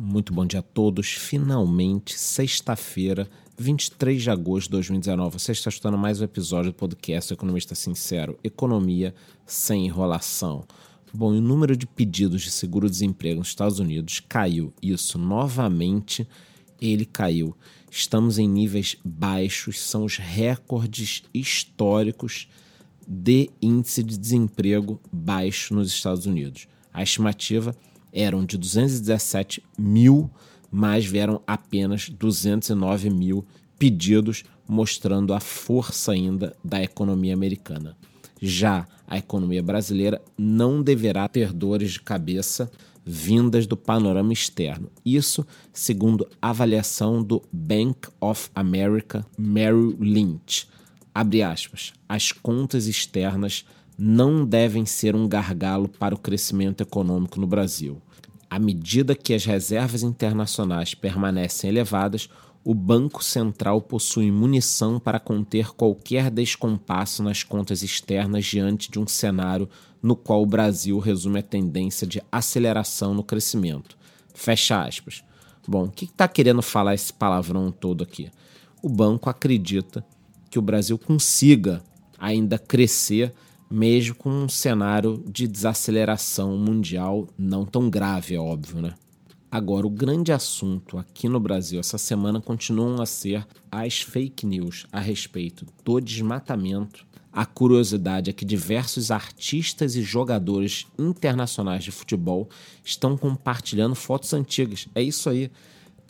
Muito bom dia a todos. Finalmente, sexta-feira, 23 de agosto de 2019. Você está escutando mais um episódio do podcast Economista Sincero: Economia sem enrolação. Bom, o número de pedidos de seguro-desemprego nos Estados Unidos caiu. Isso novamente, ele caiu. Estamos em níveis baixos, são os recordes históricos de índice de desemprego baixo nos Estados Unidos. A estimativa eram de 217 mil, mas vieram apenas 209 mil pedidos, mostrando a força ainda da economia americana. Já a economia brasileira não deverá ter dores de cabeça vindas do panorama externo. Isso, segundo avaliação do Bank of America Merrill Lynch. Abre aspas. As contas externas não devem ser um gargalo para o crescimento econômico no Brasil. À medida que as reservas internacionais permanecem elevadas, o Banco Central possui munição para conter qualquer descompasso nas contas externas diante de um cenário no qual o Brasil resume a tendência de aceleração no crescimento. Fecha aspas. Bom, o que está querendo falar esse palavrão todo aqui? O banco acredita que o Brasil consiga ainda crescer mesmo com um cenário de desaceleração mundial não tão grave, é óbvio, né? Agora, o grande assunto aqui no Brasil essa semana continuam a ser as fake news a respeito do desmatamento. A curiosidade é que diversos artistas e jogadores internacionais de futebol estão compartilhando fotos antigas. É isso aí.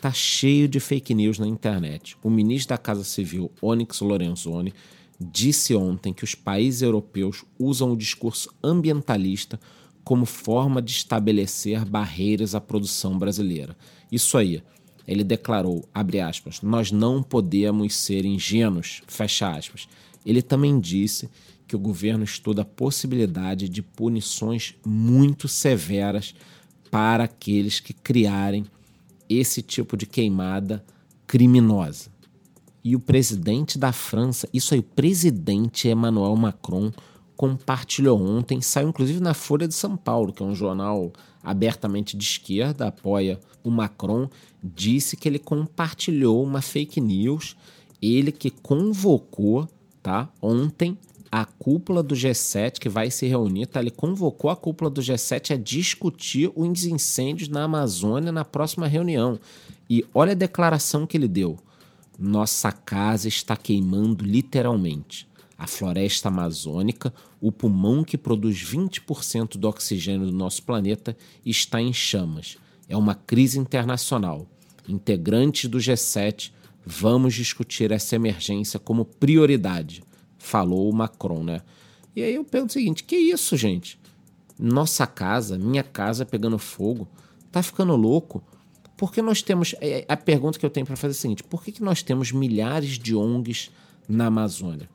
Tá cheio de fake news na internet. O ministro da Casa Civil, Onyx Lorenzoni, disse ontem que os países europeus usam o discurso ambientalista como forma de estabelecer barreiras à produção brasileira. Isso aí. Ele declarou, abre aspas, nós não podemos ser ingênuos, fecha aspas. Ele também disse que o governo estuda a possibilidade de punições muito severas para aqueles que criarem esse tipo de queimada criminosa. E o presidente da França, isso aí, o presidente Emmanuel Macron compartilhou ontem, saiu inclusive na Folha de São Paulo, que é um jornal abertamente de esquerda, apoia o Macron, disse que ele compartilhou uma fake news, ele que convocou, tá, ontem a cúpula do G7 que vai se reunir, tá? Ele convocou a cúpula do G7 a discutir os incêndios na Amazônia na próxima reunião. E olha a declaração que ele deu. Nossa casa está queimando literalmente. A floresta amazônica, o pulmão que produz 20% do oxigênio do nosso planeta, está em chamas. É uma crise internacional. Integrantes do G7, vamos discutir essa emergência como prioridade, falou o Macron, né? E aí eu pergunto o seguinte: que isso, gente? Nossa casa, minha casa pegando fogo, tá ficando louco? Porque nós temos. É, a pergunta que eu tenho para fazer é a seguinte: por que, que nós temos milhares de ONGs na Amazônia?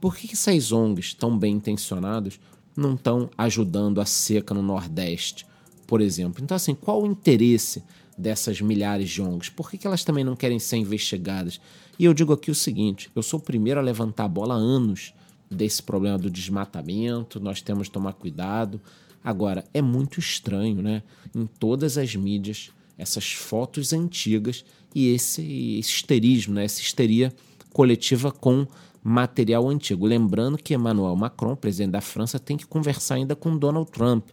Por que, que essas ONGs tão bem intencionadas não estão ajudando a seca no Nordeste, por exemplo? Então, assim, qual o interesse dessas milhares de ONGs? Por que, que elas também não querem ser investigadas? E eu digo aqui o seguinte: eu sou o primeiro a levantar a bola há anos desse problema do desmatamento, nós temos que tomar cuidado. Agora, é muito estranho, né? Em todas as mídias essas fotos antigas e esse histerismo, né, essa histeria coletiva com material antigo. Lembrando que Emmanuel Macron, presidente da França, tem que conversar ainda com Donald Trump,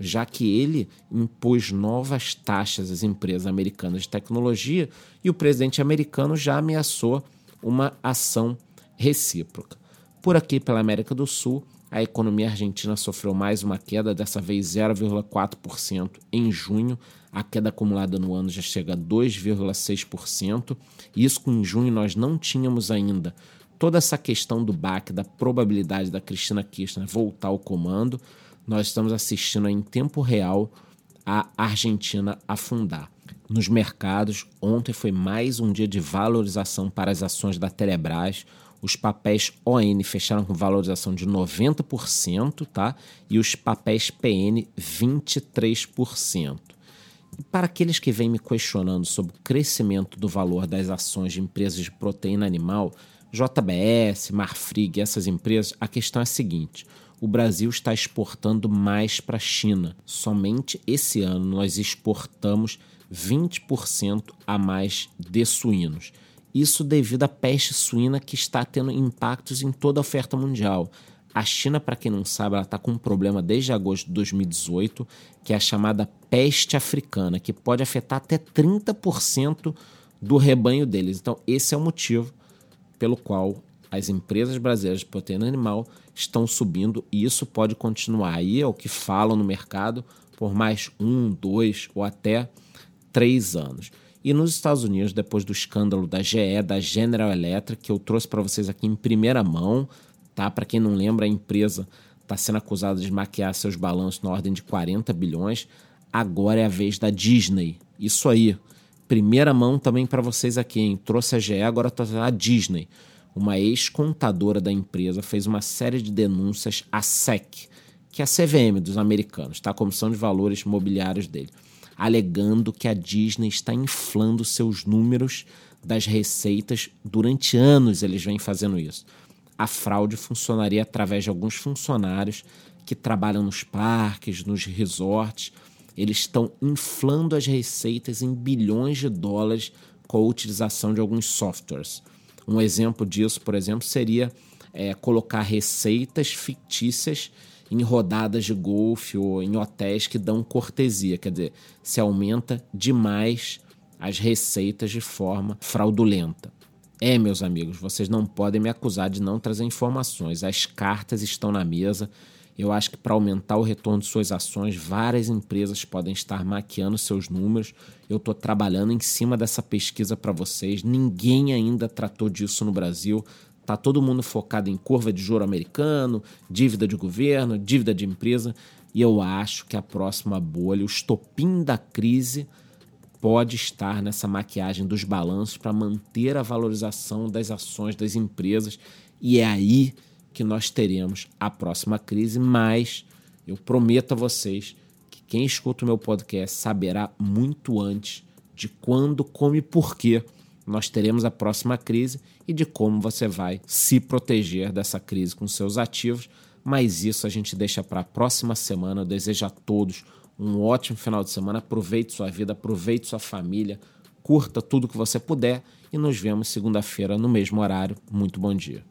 já que ele impôs novas taxas às empresas americanas de tecnologia e o presidente americano já ameaçou uma ação recíproca. Por aqui, pela América do Sul, a economia argentina sofreu mais uma queda, dessa vez 0,4% em junho. A queda acumulada no ano já chega a 2,6%. Isso com junho nós não tínhamos ainda toda essa questão do BAC, da probabilidade da Cristina Kirchner voltar ao comando. Nós estamos assistindo em tempo real a Argentina afundar. Nos mercados, ontem foi mais um dia de valorização para as ações da Telebrás os papéis ON fecharam com valorização de 90%, tá? E os papéis PN 23%. E para aqueles que vêm me questionando sobre o crescimento do valor das ações de empresas de proteína animal, JBS, Marfrig, essas empresas, a questão é a seguinte: o Brasil está exportando mais para a China. Somente esse ano nós exportamos 20% a mais de suínos. Isso devido à peste suína que está tendo impactos em toda a oferta mundial. A China, para quem não sabe, ela está com um problema desde agosto de 2018, que é a chamada peste africana, que pode afetar até 30% do rebanho deles. Então, esse é o motivo pelo qual as empresas brasileiras de proteína animal estão subindo e isso pode continuar. Aí é o que falam no mercado por mais um, dois ou até três anos. E nos Estados Unidos, depois do escândalo da GE, da General Electric, que eu trouxe para vocês aqui em primeira mão, tá? Para quem não lembra, a empresa está sendo acusada de maquiar seus balanços na ordem de 40 bilhões. Agora é a vez da Disney. Isso aí. Primeira mão também para vocês aqui, hein? Trouxe a GE, agora está a Disney. Uma ex-contadora da empresa fez uma série de denúncias à SEC, que é a CVM dos americanos, tá? A Comissão de Valores Mobiliários dele alegando que a Disney está inflando seus números das receitas. Durante anos eles vêm fazendo isso. A fraude funcionaria através de alguns funcionários que trabalham nos parques, nos resorts. Eles estão inflando as receitas em bilhões de dólares com a utilização de alguns softwares. Um exemplo disso, por exemplo, seria é, colocar receitas fictícias em rodadas de golfe ou em hotéis que dão cortesia, quer dizer, se aumenta demais as receitas de forma fraudulenta. É, meus amigos, vocês não podem me acusar de não trazer informações. As cartas estão na mesa. Eu acho que para aumentar o retorno de suas ações, várias empresas podem estar maquiando seus números. Eu estou trabalhando em cima dessa pesquisa para vocês. Ninguém ainda tratou disso no Brasil. Tá todo mundo focado em curva de juro americano, dívida de governo, dívida de empresa, e eu acho que a próxima bolha, o estopim da crise, pode estar nessa maquiagem dos balanços para manter a valorização das ações das empresas, e é aí que nós teremos a próxima crise, mas eu prometo a vocês que quem escuta o meu podcast saberá muito antes de quando, como e por quê nós teremos a próxima crise e de como você vai se proteger dessa crise com seus ativos. Mas isso a gente deixa para a próxima semana. Eu desejo a todos um ótimo final de semana. Aproveite sua vida, aproveite sua família, curta tudo que você puder e nos vemos segunda-feira no mesmo horário. Muito bom dia.